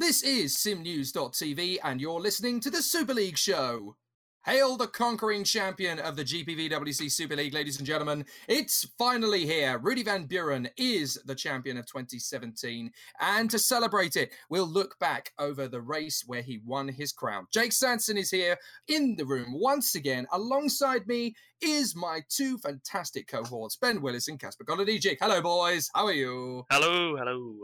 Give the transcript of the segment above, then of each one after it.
This is simnews.tv, and you're listening to the Super League Show. Hail the conquering champion of the GPVWC Super League, ladies and gentlemen. It's finally here. Rudy Van Buren is the champion of 2017. And to celebrate it, we'll look back over the race where he won his crown. Jake Sanson is here in the room once again. Alongside me is my two fantastic cohorts, Ben Willis and Casper Golodijic. Hello, boys. How are you? Hello, hello.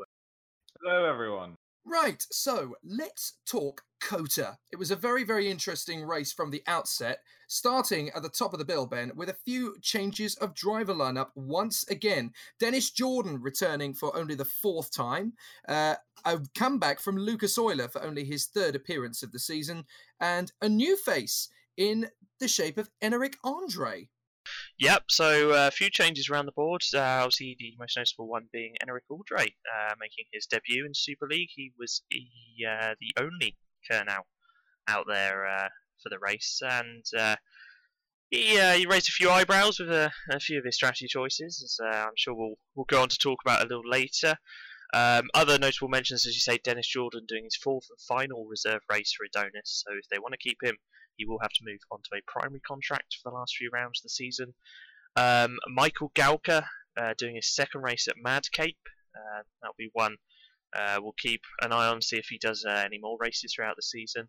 Hello, everyone. Right, so let's talk COTA. It was a very, very interesting race from the outset, starting at the top of the bill, Ben, with a few changes of driver lineup once again. Dennis Jordan returning for only the fourth time, uh, a comeback from Lucas Euler for only his third appearance of the season, and a new face in the shape of Enric Andre. Yep, so uh, a few changes around the board. Uh, obviously, the most noticeable one being Enric Aldre uh, making his debut in Super League. He was the, uh, the only Kernow out there uh, for the race, and uh, he, he raised a few eyebrows with a, a few of his strategy choices, as I'm sure we'll, we'll go on to talk about a little later. Um, other notable mentions, as you say, Dennis Jordan doing his fourth and final reserve race for Adonis. So if they want to keep him, he will have to move on to a primary contract for the last few rounds of the season. Um, Michael Gauka uh, doing his second race at Mad Cape. Uh, that'll be one uh, we'll keep an eye on, see if he does uh, any more races throughout the season.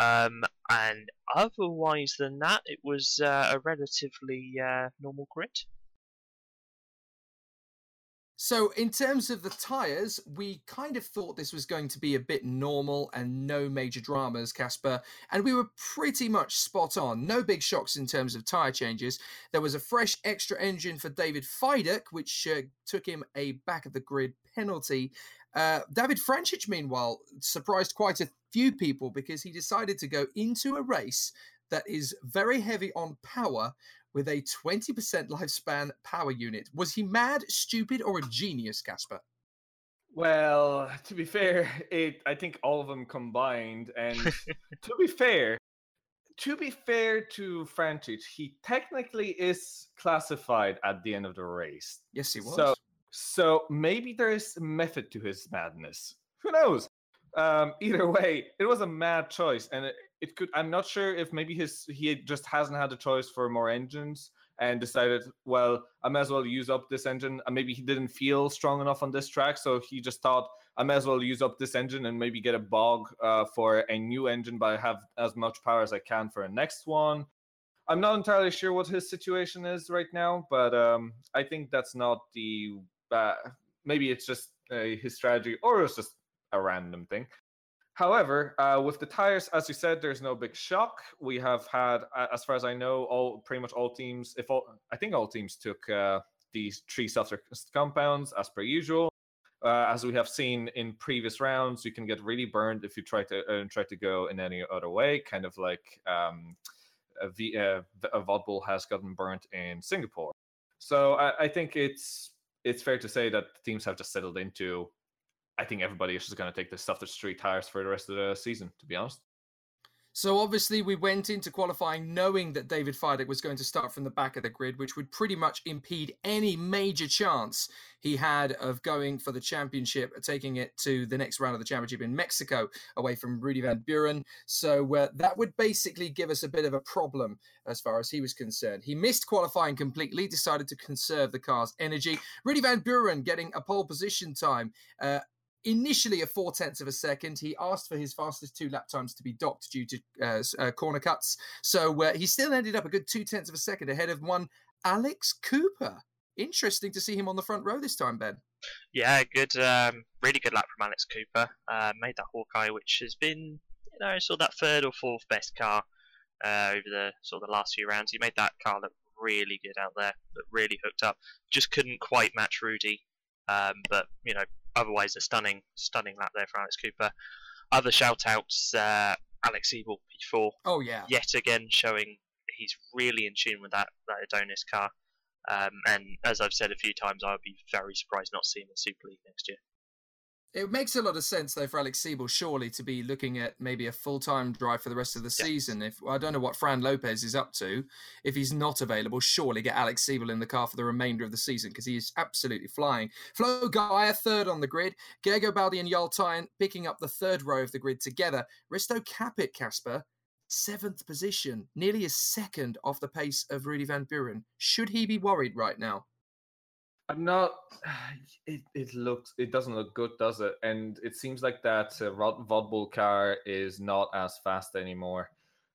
Um, and otherwise than that, it was uh, a relatively uh, normal grid. So, in terms of the tyres, we kind of thought this was going to be a bit normal and no major dramas, Casper. And we were pretty much spot on. No big shocks in terms of tyre changes. There was a fresh extra engine for David Fidek, which uh, took him a back of the grid penalty. Uh, David Francic, meanwhile, surprised quite a few people because he decided to go into a race that is very heavy on power with a 20% lifespan power unit. Was he mad, stupid, or a genius, Casper? Well, to be fair, it I think all of them combined. And to be fair, to be fair to Francic, he technically is classified at the end of the race. Yes, he was. So, so maybe there is a method to his madness. Who knows? Um, either way, it was a mad choice, and it, it could. I'm not sure if maybe his he just hasn't had a choice for more engines and decided, well, I may as well use up this engine. And maybe he didn't feel strong enough on this track, so he just thought I may as well use up this engine and maybe get a bog uh, for a new engine, but I have as much power as I can for a next one. I'm not entirely sure what his situation is right now, but um, I think that's not the. Uh, maybe it's just uh, his strategy, or it's just a random thing. However, uh, with the tires, as you said, there's no big shock. We have had, as far as I know, all pretty much all teams. If all, I think all teams took uh, these three softer compounds as per usual. Uh, as we have seen in previous rounds, you can get really burned if you try to uh, try to go in any other way, kind of like um, a, v, uh, Vodbull has gotten burnt in Singapore. So I, I think it's it's fair to say that teams have just settled into I think everybody is just going to take the stuff that's street tires for the rest of the season, to be honest. So obviously we went into qualifying knowing that David Fidek was going to start from the back of the grid, which would pretty much impede any major chance he had of going for the championship, taking it to the next round of the championship in Mexico, away from Rudy Van Buren. So uh, that would basically give us a bit of a problem as far as he was concerned. He missed qualifying completely, decided to conserve the car's energy. Rudy Van Buren getting a pole position time. Uh, initially a four tenths of a second. He asked for his fastest two lap times to be docked due to uh, uh, corner cuts. So uh, he still ended up a good two tenths of a second ahead of one Alex Cooper. Interesting to see him on the front row this time, Ben. Yeah, good, um, really good lap from Alex Cooper. Uh, made that Hawkeye, which has been, you know, sort of that third or fourth best car uh, over the sort of the last few rounds. He made that car look really good out there, that really hooked up. Just couldn't quite match Rudy, um, but you know, otherwise a stunning, stunning lap there for Alex Cooper. Other shout outs, uh, Alex Ebel P4. Oh, yeah. Yet again showing he's really in tune with that, that Adonis car. Um, and as I've said a few times, I would be very surprised not to see him in Super League next year. It makes a lot of sense, though, for Alex Siebel, surely, to be looking at maybe a full time drive for the rest of the season. If I don't know what Fran Lopez is up to, if he's not available, surely get Alex Siebel in the car for the remainder of the season because he is absolutely flying. Flo Gaia, third on the grid. Gergo Baldi and Jarl Tyen picking up the third row of the grid together. Risto Capit, Casper, seventh position, nearly a second off the pace of Rudy Van Buren. Should he be worried right now? I'm not. It it looks. It doesn't look good, does it? And it seems like that uh, Rod Vodbull car is not as fast anymore,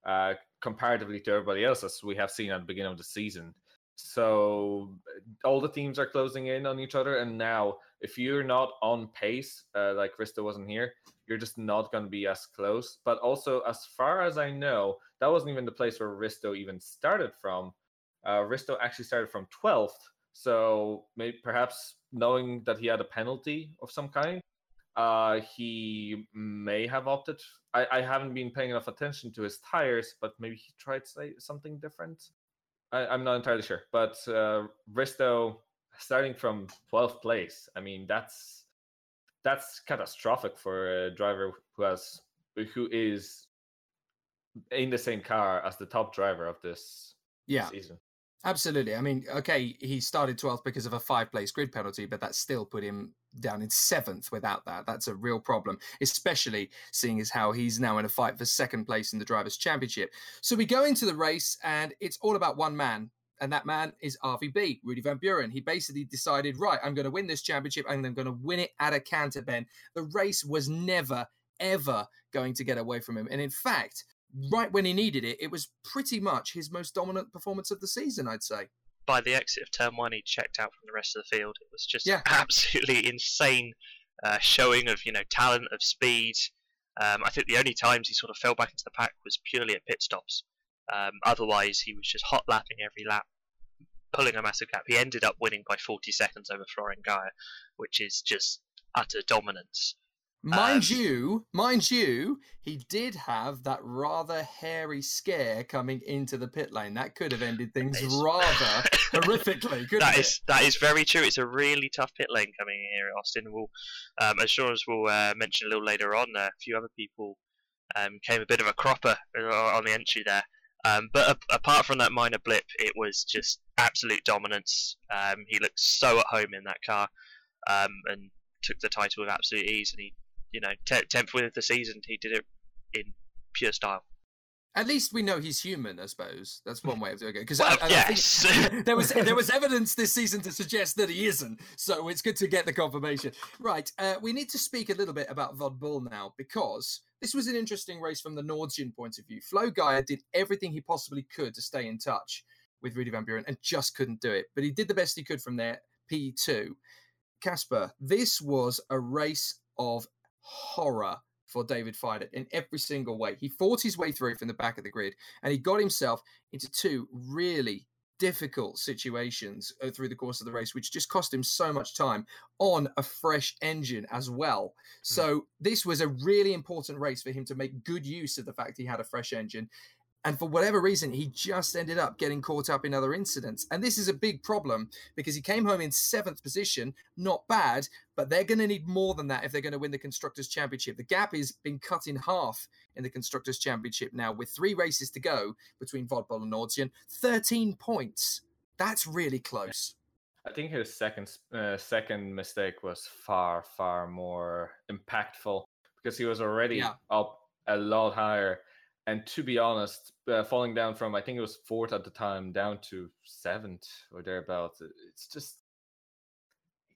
uh, comparatively to everybody else as we have seen at the beginning of the season. So uh, all the teams are closing in on each other, and now if you're not on pace, uh, like Krista wasn't here, you're just not going to be as close. But also, as far as I know, that wasn't even the place where Risto even started from. Uh, Risto actually started from 12th. So maybe perhaps knowing that he had a penalty of some kind, uh, he may have opted. I, I haven't been paying enough attention to his tires, but maybe he tried say something different. I, I'm not entirely sure. But uh, Risto starting from 12th place. I mean, that's that's catastrophic for a driver who has who is in the same car as the top driver of this Yeah. season. Absolutely. I mean, okay, he started 12th because of a five place grid penalty, but that still put him down in seventh without that. That's a real problem, especially seeing as how he's now in a fight for second place in the Drivers' Championship. So we go into the race, and it's all about one man. And that man is RVB, Rudy Van Buren. He basically decided, right, I'm going to win this championship and I'm going to win it at a canter bend. The race was never, ever going to get away from him. And in fact, right when he needed it, it was pretty much his most dominant performance of the season, I'd say. By the exit of turn one, he checked out from the rest of the field. It was just Yeah. absolutely insane uh, showing of you know talent, of speed. Um, I think the only times he sort of fell back into the pack was purely at pit stops. Um, otherwise, he was just hot lapping every lap, pulling a massive gap. He ended up winning by 40 seconds over Florian Gaia, which is just utter dominance. Mind Um, you, mind you, he did have that rather hairy scare coming into the pit lane. That could have ended things rather horrifically. Couldn't That it? is that is very true. It's a really tough pit lane coming in here at Austin. We'll, um, as sure as we'll uh, mention a little later on, uh, a few other people um, came a bit of a cropper uh, on the entry there. Um, but a- apart from that minor blip, it was just absolute dominance. Um, he looked so at home in that car, um, and took the title with absolute ease. And he, you know, te- tenth win of the season. He did it in pure style. At least we know he's human. I suppose that's one way of doing it. Because Well, yes. there was there was evidence this season to suggest that he isn't. So it's good to get the confirmation. Right, uh, we need to speak a little bit about Vodbull now because this was an interesting race from the Nordsian point of view. Flo Gaia did everything he possibly could to stay in touch with Rudy Van Buren and just couldn't do it. But he did the best he could from there. P2. Casper, this was a race of horror for David Fidek in every single way. He fought his way through from the back of the grid and he got himself into two really difficult situations uh, through the course of the race, which just cost him so much time on a fresh engine as well. So, this was a really important race for him to make good use of the fact he had a fresh engine. And for whatever reason, he just ended up getting caught up in other incidents. And this is a big problem because he came home in seventh position, not bad, but they're going to need more than that if they're going to win the Constructors' Championship. The gap has been cut in half in the Constructors' Championship now, with three races to go between Vodbull and Nordsian. 13 points. That's really close. I think his second uh, second mistake was far far more impactful because he was already Yeah. up a lot higher, and to be honest, uh, falling down from I think it was fourth at the time down to seventh or thereabouts, it's just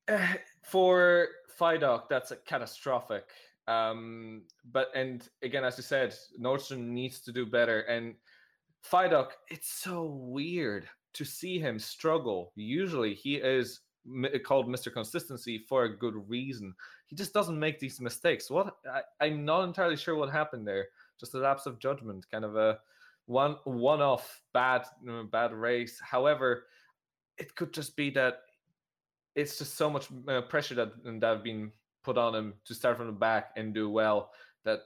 uh, for Fidek that's a catastrophic. Um, but and again, as you said, Nordstrom needs to do better, and Fidek, it's so weird to see him struggle. Usually, he is called Mr. Consistency for a good reason. He just doesn't make these mistakes. What I, I'm not entirely sure what happened there. Just a lapse of judgment, kind of a one one-off bad uh, bad race. However, it could just be that it's just so much uh, pressure that that have been put on him to start from the back and do well that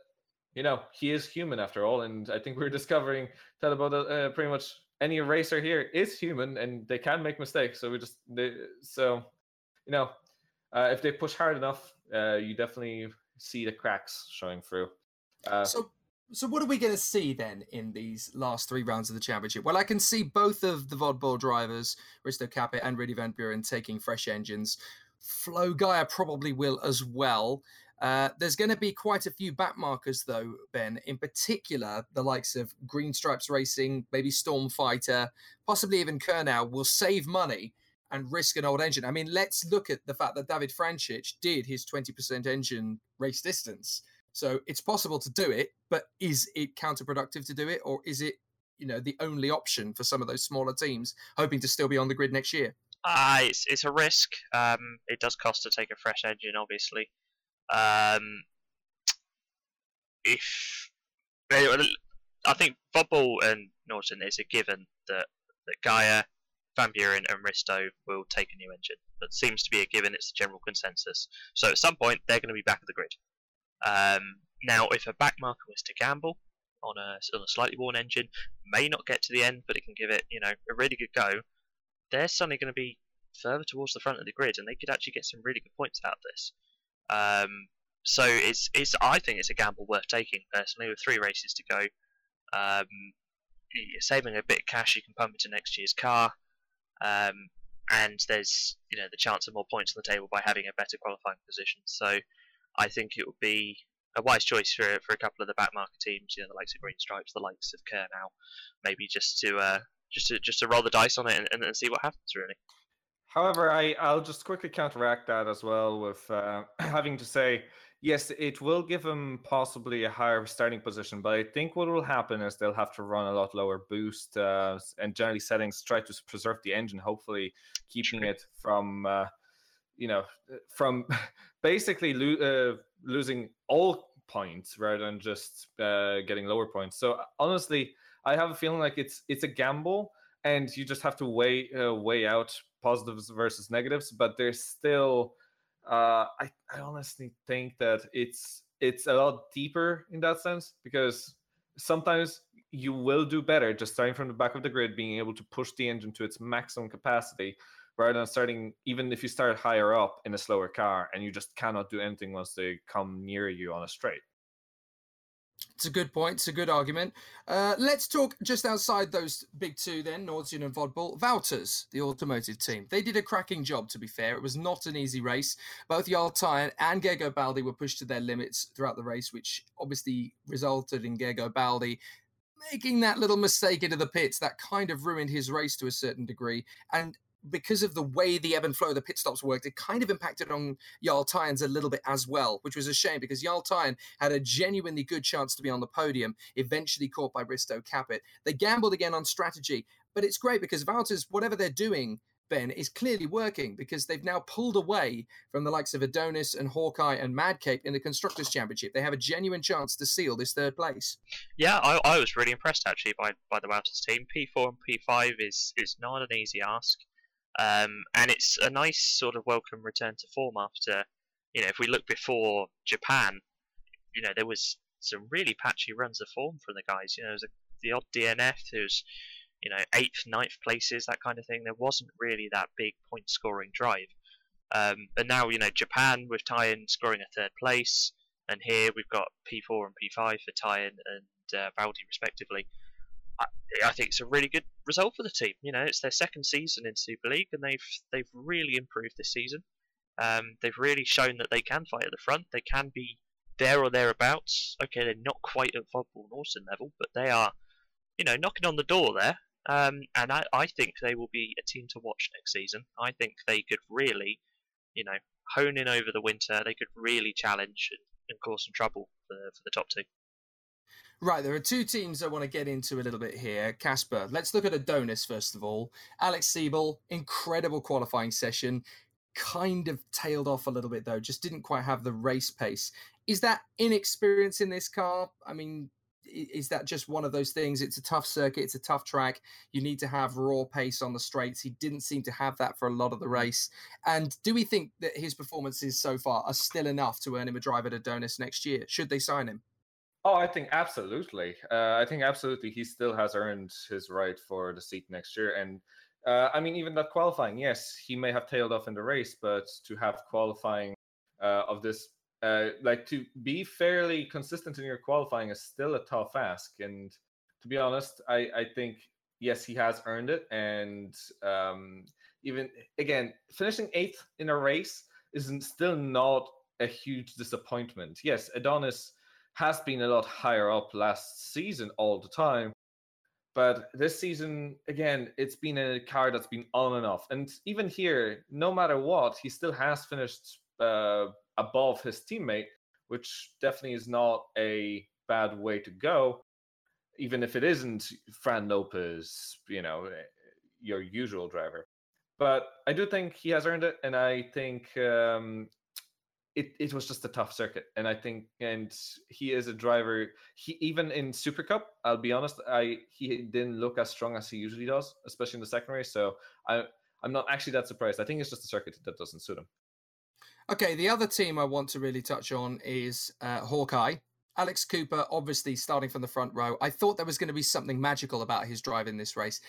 you know he is human after all and i think we're discovering that about uh, pretty much any racer here is human and they can make mistakes so we just they, so you know uh, if they push hard enough uh, you definitely see the cracks showing through. Uh, so, so what are we going to see then in these last three rounds of the championship? Well, I can see both of the Vodbull drivers, Risto Capit and Rudy Van Buren, taking fresh engines. Flo Gaia probably will as well. Uh, there's going to be quite a few backmarkers, though, Ben. In particular, the likes of Green Stripes Racing, maybe Storm Fighter, possibly even Kernow will save money and risk an old engine. I mean, let's look at the fact that David Francic did his 20% engine race distance. So it's possible to do it, but is it counterproductive to do it, or is it, you know, the only option for some of those smaller teams hoping to still be on the grid next year? Uh, it's it's a risk. Um, it does cost to take a fresh engine, obviously. Um, if I think Vodbull and Norton is a given that that Gaia, Van Buren, and Risto will take a new engine. That seems to be a given. It's the general consensus. So at some point they're going to be back at the grid. Um, now, if a backmarker was to gamble on a on a slightly worn engine, may not get to the end, but it can give it you know a really good go. They're suddenly going to be further towards the front of the grid, and they could actually get some really good points out of this. Um, so it's it's I think it's a gamble worth taking personally. With three races to go, um, you're saving a bit of cash you can pump into next year's car, um, and there's you know the chance of more points on the table by having a better qualifying position. So I think it would be a wise choice for for a couple of the back backmarker teams, you know, the likes of Green Stripes, the likes of Kernow, maybe just to uh, just to just to roll the dice on it and, and see what happens really. However, I, I'll just quickly counteract that as well with uh, having to say, yes, it will give them possibly a higher starting position, but I think what will happen is they'll have to run a lot lower boost uh, and generally settings, try to preserve the engine, hopefully keeping it from, uh, you know, from basically lo- uh, losing all points rather than just uh, getting lower points. So honestly, I have a feeling like it's it's a gamble, and you just have to weigh uh, weigh out positives versus negatives, but there's still uh, I, I honestly think that it's it's a lot deeper in that sense because sometimes you will do better just starting from the back of the grid, being able to push the engine to its maximum capacity rather than starting even if you start higher up in a slower car and you just cannot do anything once they come near you on a straight. It's a good point. It's a good argument. Uh, let's talk just outside those big two then, Norton and Vodbull. Wouters, the automotive team. They did a cracking job, to be fair. It was not an easy race. Both Jarl Tyen and Gergo Baldi were pushed to their limits throughout the race, which obviously resulted in Gergo Baldi making that little mistake into the pits. That kind of ruined his race to a certain degree. And because of the way the ebb and flow of the pit stops worked, it kind of impacted on Jarl Tyen's a little bit as well, which was a shame because Jarl Tyen had a genuinely good chance to be on the podium, eventually caught by Risto Capit. They gambled again on strategy, but it's great because Wouters, whatever they're doing, Ben, is clearly working because they've now pulled away from the likes of Adonis and Hawkeye and Madcape in the Constructors' Championship. They have a genuine chance to seal this third place. Yeah, I, I was really impressed actually by, by the Wouters team. P4 and P5 is, is not an easy ask. Um, and it's a nice sort of welcome return to form after, you know, if we look before Japan, you know, there was some really patchy runs of form from the guys. You know, was a, the odd DNF, who's, you know, eighth, ninth places, that kind of thing. There wasn't really that big point scoring drive. Um, and now, you know, Japan with Tyen scoring a third place, and here we've got P4 and P5 for Tyen and uh, Baldi respectively. I, I think it's a really good result for the team. You know, it's their second season in Super League, and they've they've really improved this season. Um, they've really shown that they can fight at the front. They can be there or thereabouts. Okay, they're not quite at Vodbull Norton level, but they are, you know, knocking on the door there. Um, and I, I think they will be a team to watch next season. I think they could really, you know, hone in over the winter. They could really challenge and, and cause some trouble for, for the top two. Right, there are two teams I want to get into a little bit here. Casper, let's look at Adonis first of all. Alex Siebel, incredible qualifying session. Kind of tailed off a little bit though, just didn't quite have the race pace. Is that inexperience in this car? I mean, is that just one of those things? It's a tough circuit, it's a tough track. You need to have raw pace on the straights. He didn't seem to have that for a lot of the race. And do we think that his performances so far are still enough to earn him a drive at Adonis next year? Should they sign him? Oh, I think absolutely. Uh, I think absolutely he still has earned his right for the seat next year. And uh, I mean, even that qualifying, yes, he may have tailed off in the race, but to have qualifying uh, of this. Uh, like to be fairly consistent in your qualifying is still a tough ask, and to be honest, I I think yes, he has earned it, and um, even again finishing eighth in a race is still not a huge disappointment. Yes, Adonis has been a lot higher up last season all the time, but this season, again, it's been a car that's been on and off. And even here, no matter what, he still has finished uh, above his teammate, which definitely is not a bad way to go, even if it isn't Fran Lopez, you know, eh, your usual driver. But I do think he has earned it, and I think um, it, it was just a tough circuit and i think and he is a driver he even in super cup i'll be honest i he didn't look as strong as he usually does especially in the second race so i i'm not actually that surprised. I think it's just a circuit that doesn't suit him. Okay the other team i want to really touch on is uh, hawkeye. Alex cooper obviously starting from the front row. I thought there was going to be something magical about his drive in this race.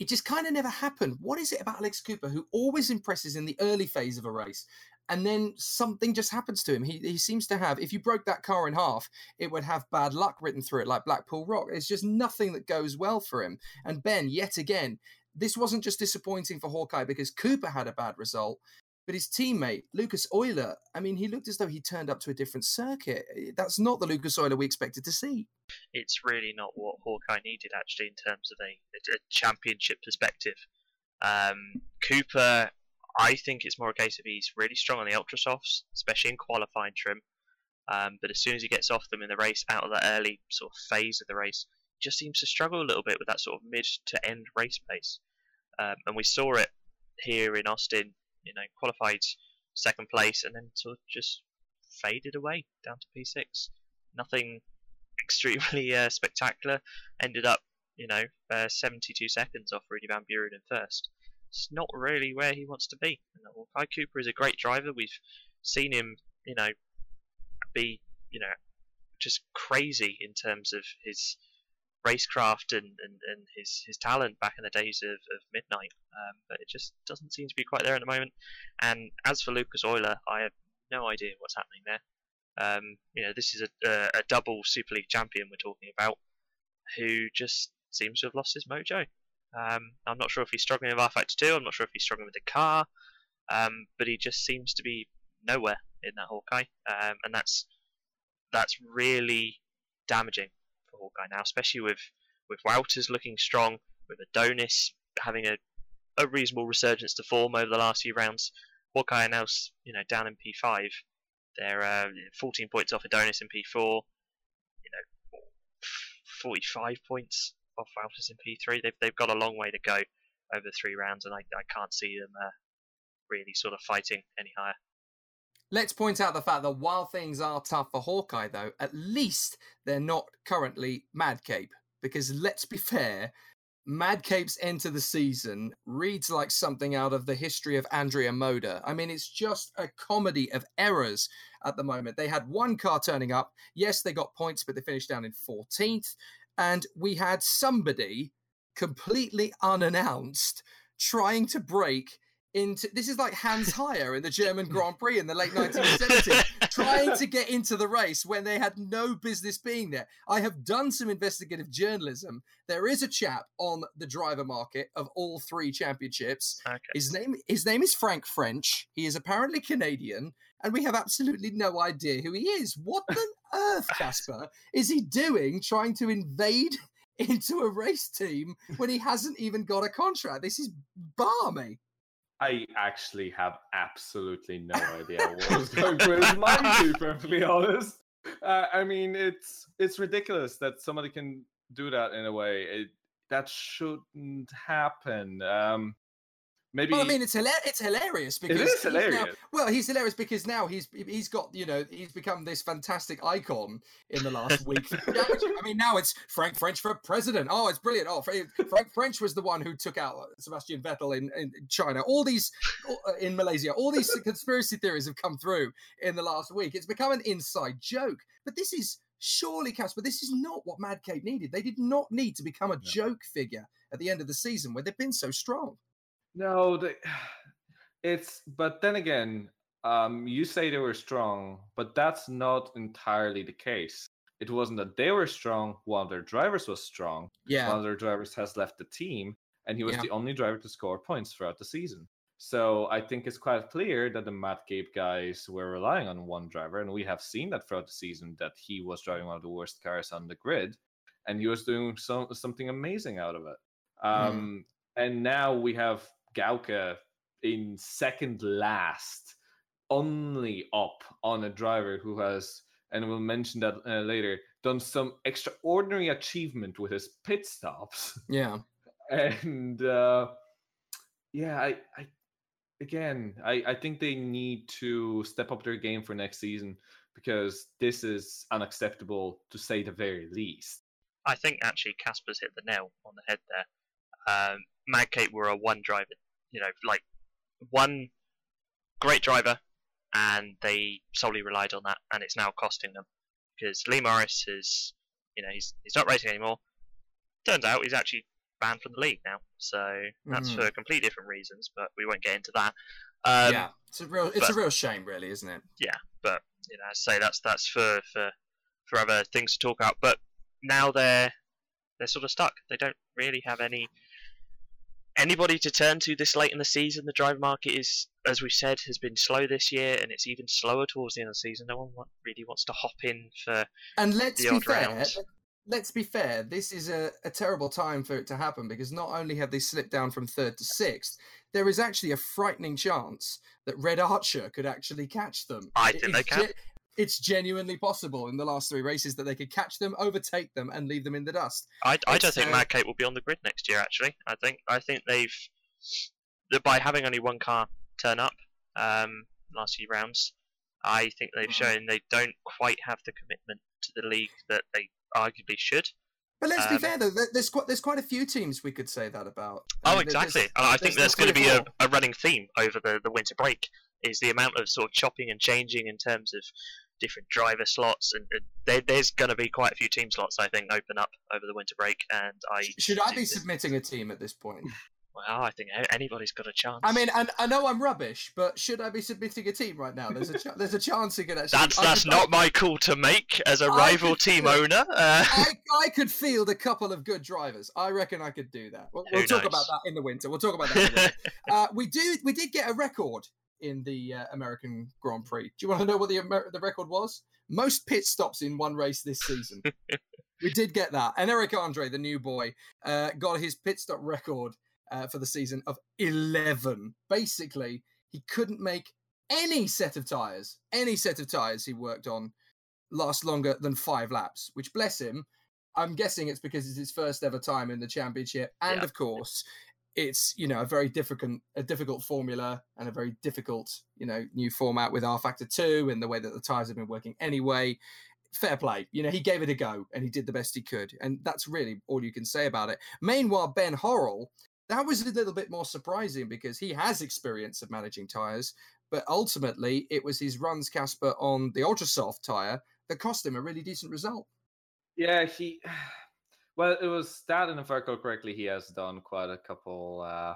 It just kind of never happened. What is it about Alex Cooper who always impresses in the early phase of a race and then something just happens to him. He he seems to have. If you broke that car in half, it would have bad luck written through it, like Blackpool Rock. It's just nothing that goes well for him. And Ben, yet again, this wasn't just disappointing for Hawkeye because Cooper had a bad result, but his teammate Lucas Euler. I mean, he looked as though he turned up to a different circuit. That's not the Lucas Euler we expected to see. It's really not what Hawkeye needed, actually, in terms of a, a championship perspective. Um, Cooper I think it's more a case of he's really strong on the ultra softs, especially in qualifying trim. Um, but as soon as he gets off them in the race, out of that early sort of phase of the race, he just seems to struggle a little bit with that sort of mid to end race pace. Um, and we saw it here in Austin. You know, qualified second place and then sort of just faded away down to P6. Nothing extremely uh, spectacular. Ended up, you know, uh, 72 seconds off Rudy Van Buren in first it's not really where he wants to be. Kai Cooper is a great driver. We've seen him, you know, be, you know, just crazy in terms of his racecraft and, and, and his, his talent back in the days of, of Midnight. Um, but it just doesn't seem to be quite there at the moment. And as for Lucas Euler, I have no idea what's happening there. Um, you know, this is a, a, a double Super League champion we're talking about, who just seems to have lost his mojo. Um, I'm not sure if he's struggling with rFactor 2, I'm not sure if he's struggling with the car, um, but he just seems to be nowhere in that Hawkeye, um, and that's that's really damaging for Hawkeye now, especially with with Wouters looking strong, with Adonis having a, a reasonable resurgence to form over the last few rounds. Hawkeye now, you know, down in P5. They're uh, 14 points off Adonis in P4. You know, 45 points off Wouters in P3. They've they've got a long way to go over three rounds, and I, I can't see them uh, really sort of fighting any higher. Let's point out the fact that while things are tough for Hawkeye, though, at least they're not currently Mad Cape. Because let's be fair, Mad Cape's enter the season reads like something out of the history of Andrea Moda. I mean, it's just a comedy of errors at the moment. They had one car turning up. Yes, they got points, but they finished down in 14th and we had somebody completely unannounced trying to break into this is like Hans Heyer in the German Grand Prix in the late 1970s, trying to get into the race when they had no business being there. I have done some investigative journalism. There is a chap on the driver market of all three championships. Okay. His name his name is Frank French. He is apparently Canadian, and we have absolutely no idea who he is. What on earth, Casper, is he doing trying to invade into a race team when he hasn't even got a contract? This is balmy. I actually have absolutely no idea what was going through his mind. To be perfectly honest, uh, I mean it's it's ridiculous that somebody can do that in a way. It, that shouldn't happen. Um, maybe. Well, I mean, it's it's hilarious because it is hilarious. Now, well, he's hilarious because now he's he's got you know he's become this fantastic icon in the last week. I mean, now it's Frank French for president. Oh, it's brilliant. Oh, Frank French was the one who took out Sebastian Vettel in, in China. All these uh, in Malaysia. All these conspiracy theories have come through in the last week. It's become an inside joke. But this is surely, Casper, this is not what Mad Cape needed. They did not need to become a joke figure at the end of the season where they've been so strong. No, they, it's but then again, um, you say they were strong, but that's not entirely the case. It wasn't that they were strong, one of their drivers was strong. Yeah. One of their drivers has left the team, and he was Yeah. the only driver to score points throughout the season. So I think it's quite clear that the Mad Cape guys were relying on one driver, and we have seen that throughout the season that he was driving one of the worst cars on the grid, and he was doing so, something amazing out of it. Um, And now we have Gauka in second last, only up on a driver who has, and we'll mention that uh, later, done some extraordinary achievement with his pit stops. Yeah. and uh, yeah, I, I again, I, I think they need to step up their game for next season because this is unacceptable to say the very least. I think actually Casper's hit the nail on the head there. Um, Mad Cape were a one driver, you know, like one great driver, and they solely relied on that, and it's now costing them because Lee Morris is, you know, he's he's not racing anymore. Turns out he's actually banned from the league now, so that's Mhm. for completely different reasons, but we won't get into that. Um, yeah. It's a real it's a real shame, really, isn't it? Yeah, but you know, I say that's that's for for for other things to talk about. But now they're they're sort of stuck. They don't really have any anybody to turn to this late in the season. The driver market is, as we said, has been slow this year, and it's even slower towards the end of the season. No one want, really wants to hop in for And let's The be odd fair. rounds. Let's be fair. This is a, a terrible time for it to happen because not only have they slipped down from third to sixth, there is actually a frightening chance that Red Archer could actually catch them. I It- think they it's can. It's genuinely possible in the last three races that they could catch them, overtake them, and leave them in the dust. I, I don't think uh, Mad Cape will be on the grid next year. Actually, I think I think they've that by having only one car turn up um, last few rounds, I think they've Mhm. shown they don't quite have the commitment to the league that they arguably should. But let's be Um, fair, though. There's quite there's quite a few teams we could say that about. Oh, I mean, exactly. And I think there's- that's going to be a, a running theme over the, the winter break is the amount of sort of chopping and changing in terms of different driver slots, and, and there, there's going to be quite a few team slots I think open up over the winter break. And I Should I be submitting a team at this point? Well, I think anybody's got a chance. I mean, and I know I'm rubbish, but should I be submitting a team right now? There's a ch- there's a chance he could actually. that's I that's not my call to make as a I rival team feel owner. Uh, I, I could field a couple of good drivers. I reckon I could do that. We'll, we'll talk about that in the winter. We'll talk about that. In the winter. uh, we do. We did get a record in the uh, American Grand Prix. Do you want to know what the Amer- the record was? Most pit stops in one race this season. we did get that. And Eric Andre, the new boy, uh, got his pit stop record uh, for the season of 11. Basically, he couldn't make any set of tires, any set of tires he worked on last longer than five laps, which bless him. I'm guessing it's because it's his first ever time in the championship. And Yeah. of course, it's you know a very difficult a difficult formula and a very difficult you know new format with rFactor two and the way that the tires have been working anyway. Fair play, you know he gave it a go and he did the best he could, and that's really all you can say about it. Meanwhile, Ben Horrell, that was a little bit more surprising because he has experience of managing tires, but ultimately it was his runs Casper on the ultra soft tire that cost him a really decent result. Yeah, he. Well, it was that, and if I recall correctly, he has done quite a couple uh,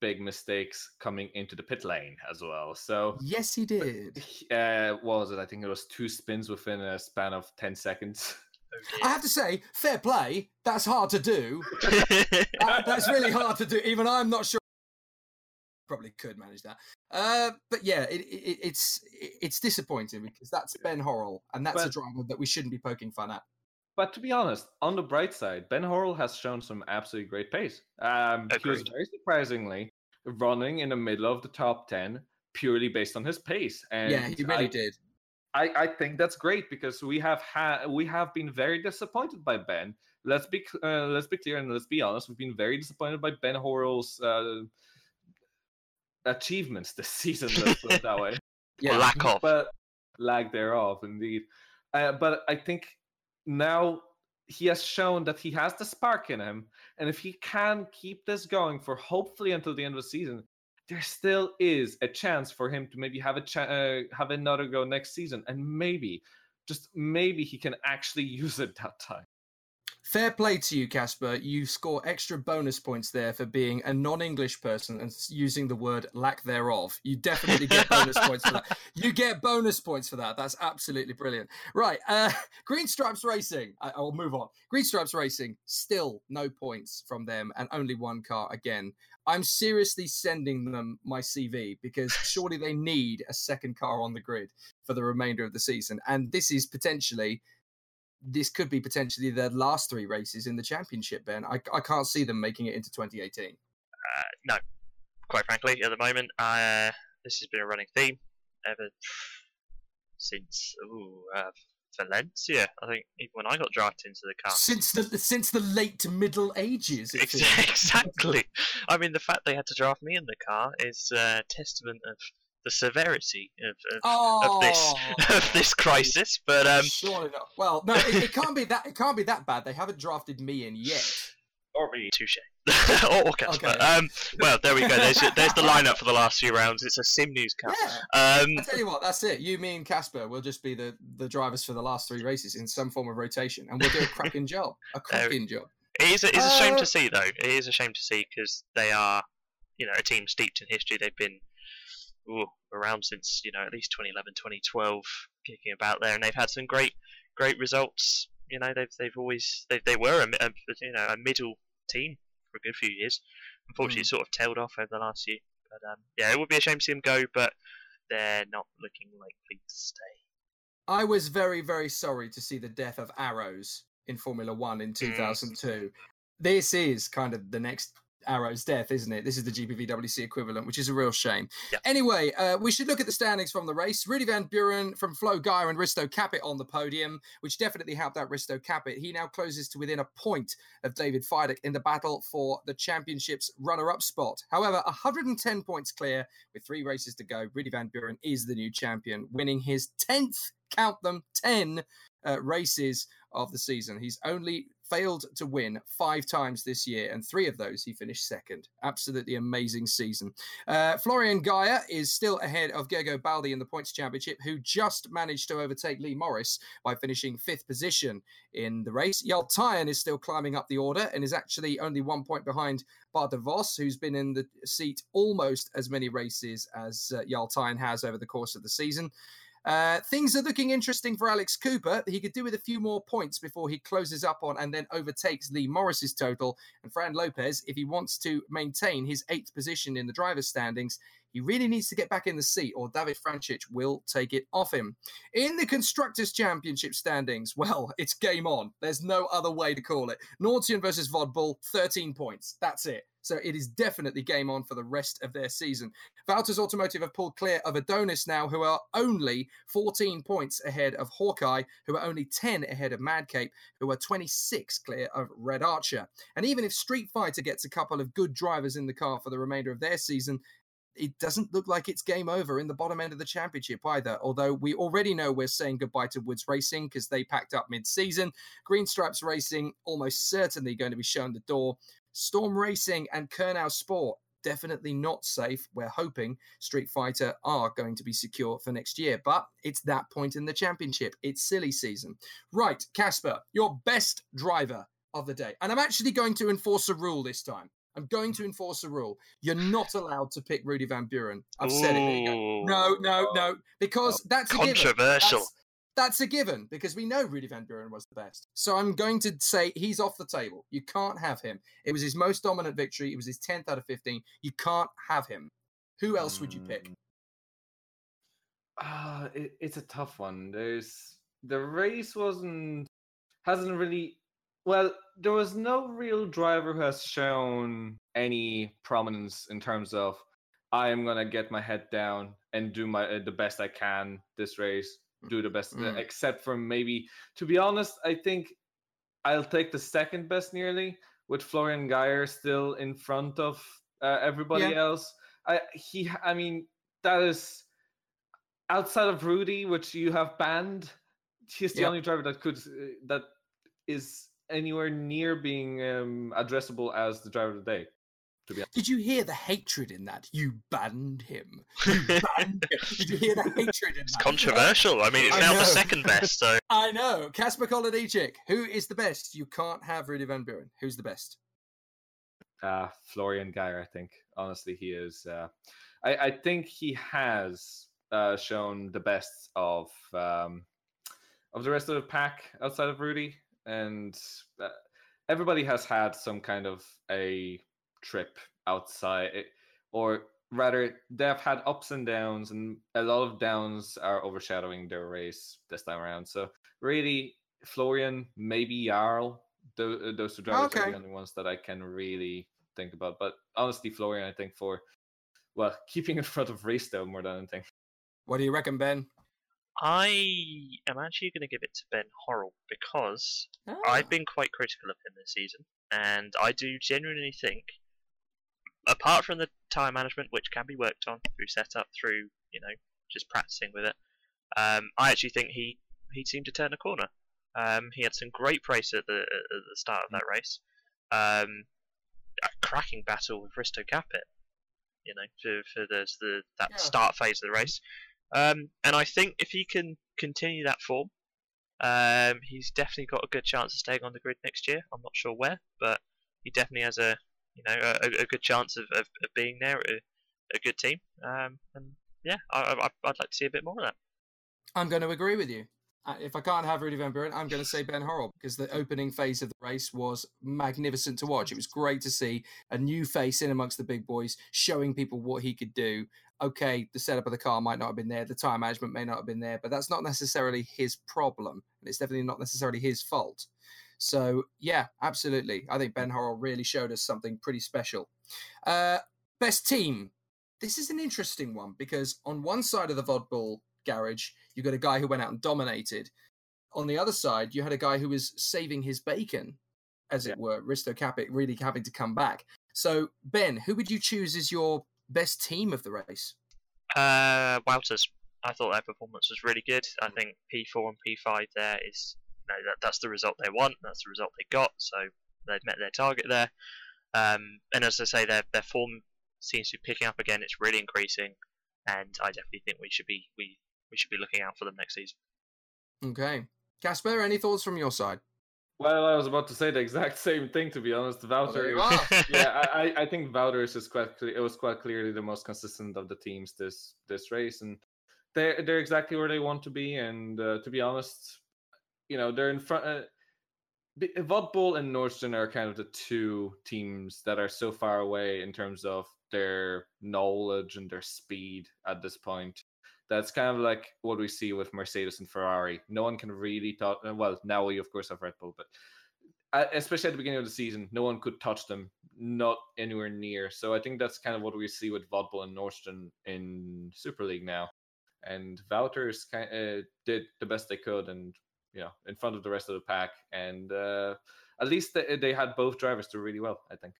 big mistakes coming into the pit lane as well. So, Yes, he did. uh, what was it? I think it was two spins within a span of ten seconds. I have to say, fair play. That's hard to do. That- that's really hard to do. Even I'm not sure. Probably could manage that. Uh, but yeah, it, it, it's it, it's disappointing because that's Ben Horrell, and that's a But- driver that we shouldn't be poking fun at. But to be honest, on the bright side, Ben Horrell has shown some absolutely great pace. Um, he was very surprisingly running in the middle of the top ten purely based on his pace. And yeah, he really I, did. I, I think that's great because we have had we have been very disappointed by Ben. Let's be uh, let's be clear and let's be honest. We've been very disappointed by Ben Horrell's uh, achievements this season. Let's put it that way. Yeah, lack of. But lack thereof, indeed. Uh, but I think now he has shown that he has the spark in him, and if he can keep this going for hopefully until the end of the season, there still is a chance for him to maybe have a cha- uh, have another go next season, and maybe, just maybe, he can actually use it that time. Fair play to you, Casper. You score extra bonus points there for being a non-English person and using the word lack thereof. You definitely get bonus points for that. You get bonus points for that. That's absolutely brilliant. Right, uh, Green Stripes Racing. I, I'll move on. Green Stripes Racing. Still no points from them, and only one car again. I'm seriously sending them my CV because surely they need a second car on the grid for the remainder of the season, and this is potentially this could be potentially their last three races in the championship, Ben. I, I can't see them making it into 2018. Uh, no, quite frankly, at the moment, uh, this has been a running theme ever since ooh, uh, Valencia. I think even when I got drafted into the car. Since the since the late to middle ages. exactly. I mean, the fact they had to draft me in the car is a testament of the severity of, of, oh. of this of this crisis. But um, surely not. Well, no, it, it, can't be that. It can't be that bad. They haven't drafted me in yet. Or me, touche. or, or Casper. Okay. Um, well, there we go. There's there's the lineup for the last few rounds. It's a sim news cap. Yeah. Um, I tell you what, that's it. You, me, and Casper will just be the the drivers for the last three races in some form of rotation, and we'll do a cracking job. A cracking job. It is. A, it's a shame to uh, see, though. It is a shame to see because they are, you know, a team steeped in history. They've been ooh, around since you know at least 2011, 2012, kicking about there, and they've had some great, great results. You know, they've they've always they they were a, a you know a middle team for a good few years. Unfortunately, mm. sort of tailed off over the last year. But um, yeah, it would be a shame to see them go, but they're not looking likely to stay. I was very, very sorry to see the death of Arrows in Formula One in 2002. Mm. This is kind of the next Arrow's death, isn't it? This is the GPVWC equivalent, which is a real shame. Yep. Anyway, uh, we should look at the standings from the race. Rudy Van Buren from Flo Geyer and Risto Capit on the podium, which definitely helped out Risto Capit. He now closes to within a point of David Fidek in the battle for the championship's runner-up spot. However, 110 points clear with three races to go. Rudy Van Buren is the new champion, winning his 10th, count them, 10 uh, races of the season. He's only failed to win five times this year, and three of those he finished second. Absolutely amazing season. Uh, Florian Geyer is still ahead of Gergo Baldi in the points championship, who just managed to overtake Lee Morris by finishing fifth position in the race. Jarl Tyen is still climbing up the order and is actually only one point behind Bart who's been in the seat almost as many races as uh, Jarl Tyen has over the course of the season. Uh, things are looking interesting for Alex Cooper. He could do with a few more points before he closes up on and then overtakes Lee Morris's total. And Fran Lopez, if he wants to maintain his eighth position in the driver's standings, he really needs to get back in the seat, or David Frančić will take it off him. In the Constructors' Championship standings, well, it's game on. There's no other way to call it. Nortjen versus Vodbull, 13 points. That's it. So it is definitely game on for the rest of their season. Valters Automotive have pulled clear of Adonis now, who are only 14 points ahead of Hawkeye, who are only 10 ahead of Madcape, who are 26 clear of Red Archer. And even if Street Fighter gets a couple of good drivers in the car for the remainder of their season, it doesn't look like it's game over in the bottom end of the championship either. Although we already know we're saying goodbye to Woods Racing because they packed up mid season. Green Stripes Racing almost certainly going to be shown the door. Storm Racing and Kernow Sport definitely not safe. We're hoping Street Fighter are going to be secure for next year, but it's that point in the championship. It's silly season. Right, Casper, your best driver of the day. And I'm actually going to enforce a rule this time. I'm going to enforce a rule. You're not allowed to pick Rudy Van Buren. I've Ooh. said it. No, no, no, because that's controversial. That's, that's, a given because we know Rudy Van Buren was the best. So I'm going to say he's off the table. You can't have him. It was his most dominant victory. It was his 10th out of 15. You can't have him. Who else would you pick? Uh, it, it's a tough one. There's the race wasn't hasn't really well, there was no real driver who has shown any prominence in terms of I am gonna get my head down and do my uh, the best I can this race, do the best, uh, mm. except for maybe. To be honest, I think I'll take the second best nearly with Florian Geyer still in front of uh, everybody yeah. else. I he, I mean that is outside of Rudy, which you have banned. He's the only driver that could uh, that is anywhere near being um, addressable as the driver of the day. To be honest. Did you hear the hatred in that? You banned him. You banned him. Did you hear the hatred in It's that? controversial. I mean, it's I now know. the second best, so I know. Casper Kolodicic. Who is the best? You can't have Rudy Van Buren. Who's the best? Uh, Florian Geyer, I think. Honestly, he is. Uh, I, I think he has uh, shown the best of um, of the rest of the pack outside of Rudy, and uh, everybody has had some kind of a trip outside, it, or rather, they've had ups and downs, and a lot of downs are overshadowing their race this time around. So, really, Florian, maybe Jarl, tho- those two drivers are the only ones that I can really think about. But honestly, Florian, I think for well, keeping in front of race though more than anything. What do you reckon, Ben? I am actually going to give it to Ben Horrell because Ah, I've been quite critical of him this season, and I do genuinely think, apart from the time management, which can be worked on through setup, through you know just practicing with it, um, I actually think he he seemed to turn a corner. Um, he had some great pace at the at the start of that race. Um, a cracking battle with Risto Kappet, you know, for for the, the that Yeah. start phase of the race. Um, and I think if he can continue that form, um, he's definitely got a good chance of staying on the grid next year. I'm not sure where, but he definitely has a you know a, a good chance of, of, of being there at a, a good team. Um, and yeah, I, I, I'd like to see a bit more of that. I'm going to agree with you. Uh, If I can't have Rudy Van Buren, I'm going to say Ben Horrell because the opening phase of the race was magnificent to watch. It was great to see a new face in amongst the big boys, showing people what he could do. Okay, the setup of the car might not have been there, the tire management may not have been there, but that's not necessarily his problem, and it's definitely not necessarily his fault. So yeah, absolutely. I think Ben Horrell really showed us something pretty special. Uh, best team. This is an interesting one because on one side of the Vodbull garage, you got a guy who went out and dominated. On the other side, you had a guy who was saving his bacon, as it were, Risto Kappet really having to come back. So, Ben, who would you choose as your best team of the race? Uh, Wouters. I thought their performance was really good. I think P4 and P5 there is, you know, that, that's the result they want. That's the result they got. So they've met their target there. Um, and as I say, their their form seems to be picking up again. It's really increasing, and I definitely think we should be we we should be looking out for them next season. Okay. Casper, any thoughts from your side? Well, I was about to say the exact same thing. To be honest, Oh, there Wouter. you are. yeah, I, I- I think Wouters is quite. Cle- it was quite clearly the most consistent of the teams this this race, and they're they're exactly where they want to be. And uh, to be honest, you know, they're in front. Uh, B- Vodbull and Nordstrom are kind of the two teams that are so far away in terms of their knowledge and their speed at this point. That's kind of like what we see with Mercedes and Ferrari. No one can really talk. Well, now we of course have Red Bull, but uh, especially at the beginning of the season, no one could touch them, not anywhere near. So I think that's kind of what we see with Vodbull and Nordstrom in Super League now. And Wouters kind uh, did the best they could, and you know, in front of the rest of the pack. And uh, at least they, they had both drivers do really well. I think.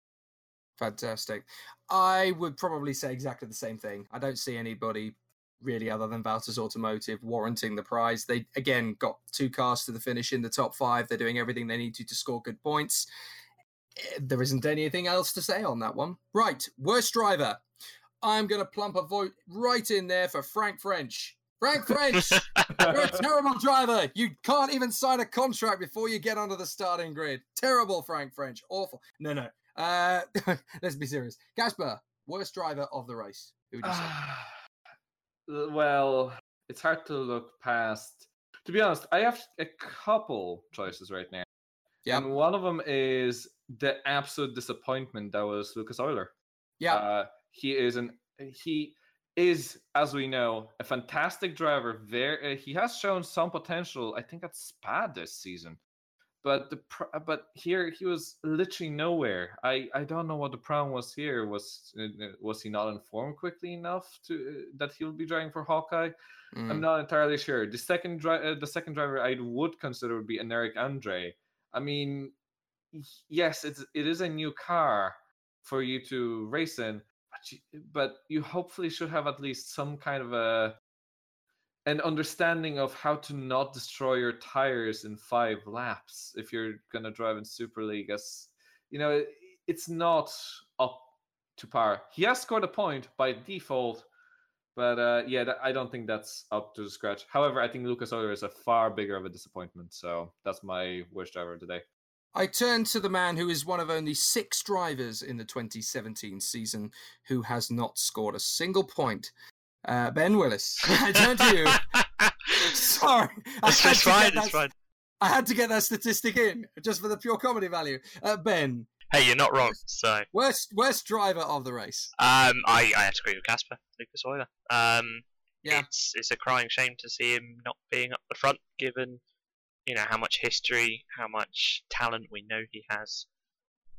Fantastic. I would probably say exactly the same thing. I don't see anybody really other than Valters Automotive warranting the prize. They again got two cars to the finish in the top five. They're doing everything they need to to score good points. Eh, There isn't anything else to say on that one. Right, worst driver. I'm going to plump a vote right in there for Frank French. Frank French, you're a terrible driver. You can't even sign a contract before you get onto the starting grid. Terrible, Frank French. Awful. No, no. Uh, let's be serious. Gasper, worst driver of the race. Who would you say? Well, it's hard to look past. To be honest, I have a couple choices right now. Yeah. And one of them is the absolute disappointment that was Lucas Euler. Yeah. Uh, he is an he is, as we know, a fantastic driver. Very, uh, he has shown some potential. I think at Spa this season, but the pr- but here he was literally nowhere. I I don't know what the problem was here. Was uh, uh, was he not informed quickly enough to uh, that he'll be driving for Hawkeye? I'm Mm. not entirely sure. The second dri- uh, the second driver I would consider would be an Eric Andre. I mean, yes, it's it is a new car for you to race in, but you, but you hopefully should have at least some kind of a an understanding of how to not destroy your tires in five laps if you're gonna drive in Super League. As you know, it, it's not up to par. He has scored a point by default, but uh, yeah, that, I don't think that's up to scratch. However, I think Lucas Euler is a far bigger of a disappointment. So that's my wish driver today. I turn to the man who is one of only six drivers in the 2017 season who has not scored a single point. Uh, ben Willis. I turn to you. Sorry. That's fine. That's fine. I had to get that statistic in just for the pure comedy value. Uh, ben. Hey, you're not wrong. So worst worst driver of the race. Um, I I have to agree with Casper, Lucas Euler. Um, yeah, it's it's a crying shame to see him not being up the front, given you know how much history, how much talent we know he has.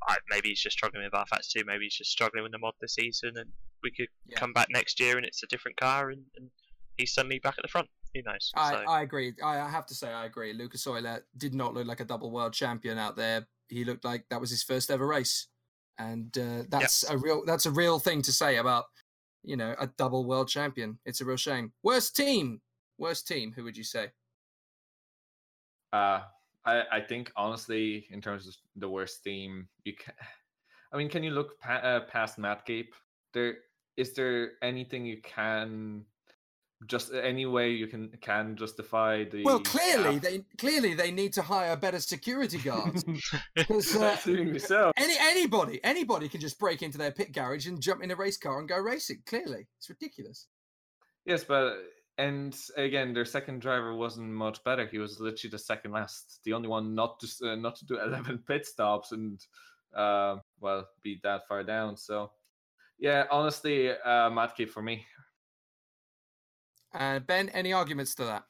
I, maybe he's just struggling with rFactor too. Maybe he's just struggling with the mod this season, and we could yeah. come back next year and it's a different car, and, and he's suddenly back at the front. Who knows? I, so. I agree. I have to say I agree. Lucas Euler did not look like a double world champion out there. He looked like that was his first ever race, and uh, that's yep. a real that's a real thing to say about you know a double world champion. It's a real shame. Worst team, worst team. Who would you say? Uh, I I think honestly, in terms of the worst team, you can. I mean, can you look pa- uh, past Mad Cape? There is there anything you can just any way you can can justify the well clearly they clearly they need to hire better security guards. Because uh, so. any anybody anybody can just break into their pit garage and jump in a race car and go racing clearly. It's ridiculous. Yes but and again their second driver wasn't much better. He was literally the second last the only one not to uh, not to do 11 pit stops and uh, well be that far down so yeah honestly uh Mad Cape for me uh, ben, any arguments to that?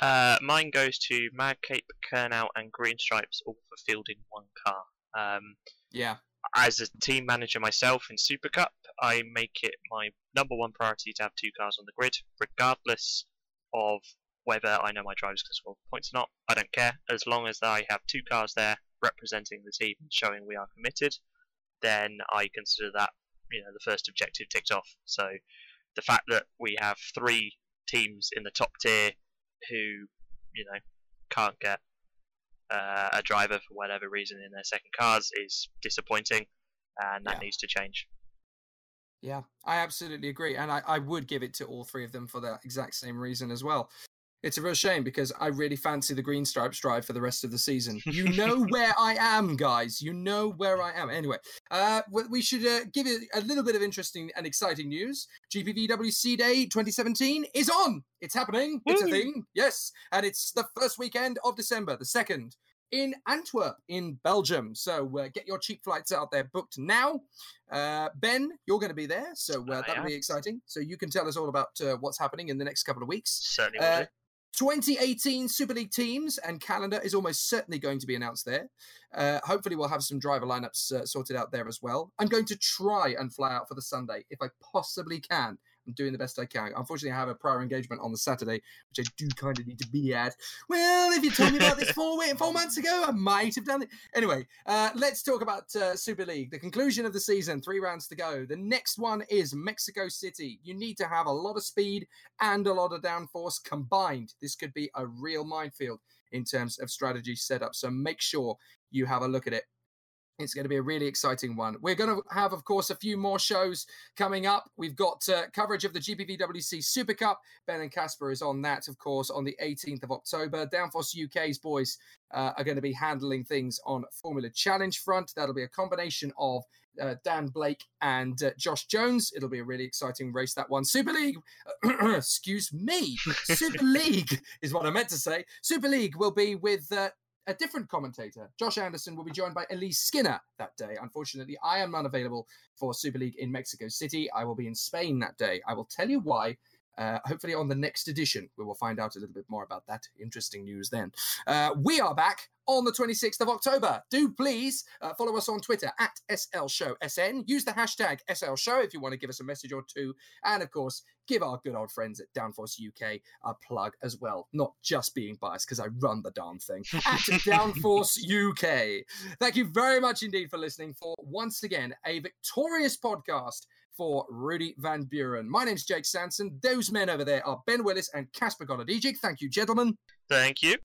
Uh, mine goes to Mad Cape, Kernow, and Green Stripes, all for fielding one car. Um, yeah. As a team manager myself in Super Cup, I make it my number one priority to have two cars on the grid, regardless of whether I know my drivers can score points or not. I don't care. As long as I have two cars there representing the team and showing we are committed, then I consider that you know the first objective ticked off. So the fact that we have three teams in the top tier who, you know, can't get uh, a driver for whatever reason in their second cars is disappointing, and that yeah. needs to change. Yeah, I absolutely agree, and I, I would give it to all three of them for that exact same reason as well it's a real shame because I really fancy the green stripes drive for the rest of the season. You know where I am, guys. You know where I am. Anyway, uh, we should uh, give it a little bit of interesting and exciting news. GPVWC Day 2017 is on. It's happening. It's a thing. Yes, and it's the first weekend of December, the second in Antwerp in Belgium. So uh, get your cheap flights out there booked now. Uh, ben, you're going to be there, so uh, that'll be exciting. So you can tell us all about uh, what's happening in the next couple of weeks. Certainly will. 2018 Super League teams and calendar is almost certainly going to be announced there. Uh, hopefully, we'll have some driver lineups uh, sorted out there as well. I'm going to try and fly out for the Sunday if I possibly can. I'm doing the best I can. Unfortunately, I have a prior engagement on the Saturday, which I do kind of need to be at. Well, if you told me about this four four months ago, I might have done it. Anyway, uh, let's talk about uh, Super League. The conclusion of the season, three rounds to go. The next one is Mexico City. You need to have a lot of speed and a lot of downforce combined. This could be a real minefield in terms of strategy setup. So make sure you have a look at it it's going to be a really exciting one. We're going to have, of course, a few more shows coming up. We've got uh, coverage of the GPVWC Super Cup. Ben and Casper is on that, of course, on the 18th of October. Downforce UK's boys uh, are going to be handling things on Formula Challenge front. That'll be a combination of uh, Dan Blake and uh, Josh Jones. It'll be a really exciting race, that one. Super League, excuse me, Super League is what I meant to say. Super League will be with uh, a different commentator. Josh Anderson will be joined by Elise Skinner that day. Unfortunately, I am unavailable for Super League in Mexico City. I will be in Spain that day. I will tell you why. Uh, hopefully, on the next edition, we will find out a little bit more about that. Interesting news then. Uh, we are back on the 26th of October. Do please uh, follow us on Twitter at SL Show SN. Use the hashtag SL Show if you want to give us a message or two. And of course, give our good old friends at Downforce UK a plug as well. Not just being biased because I run the darn thing at Downforce UK. Thank you very much indeed for listening for once again a victorious podcast for Rudy Van Buren. My name's Jake Sanson. Those men over there are Ben Willis and Casper Golodijic. Thank you, gentlemen. Thank you.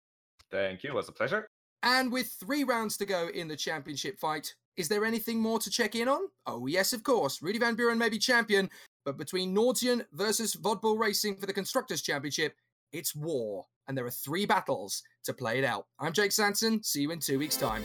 Thank you. It was a pleasure. And with three rounds to go in the championship fight, Is there anything more to check in on? Oh, yes, of course. Rudy Van Buren may be champion, but between Nordian versus Vodbull Racing for the Constructors' Championship, it's war. And there are three battles to play it out. I'm Jake Sanson. See you in two weeks' time.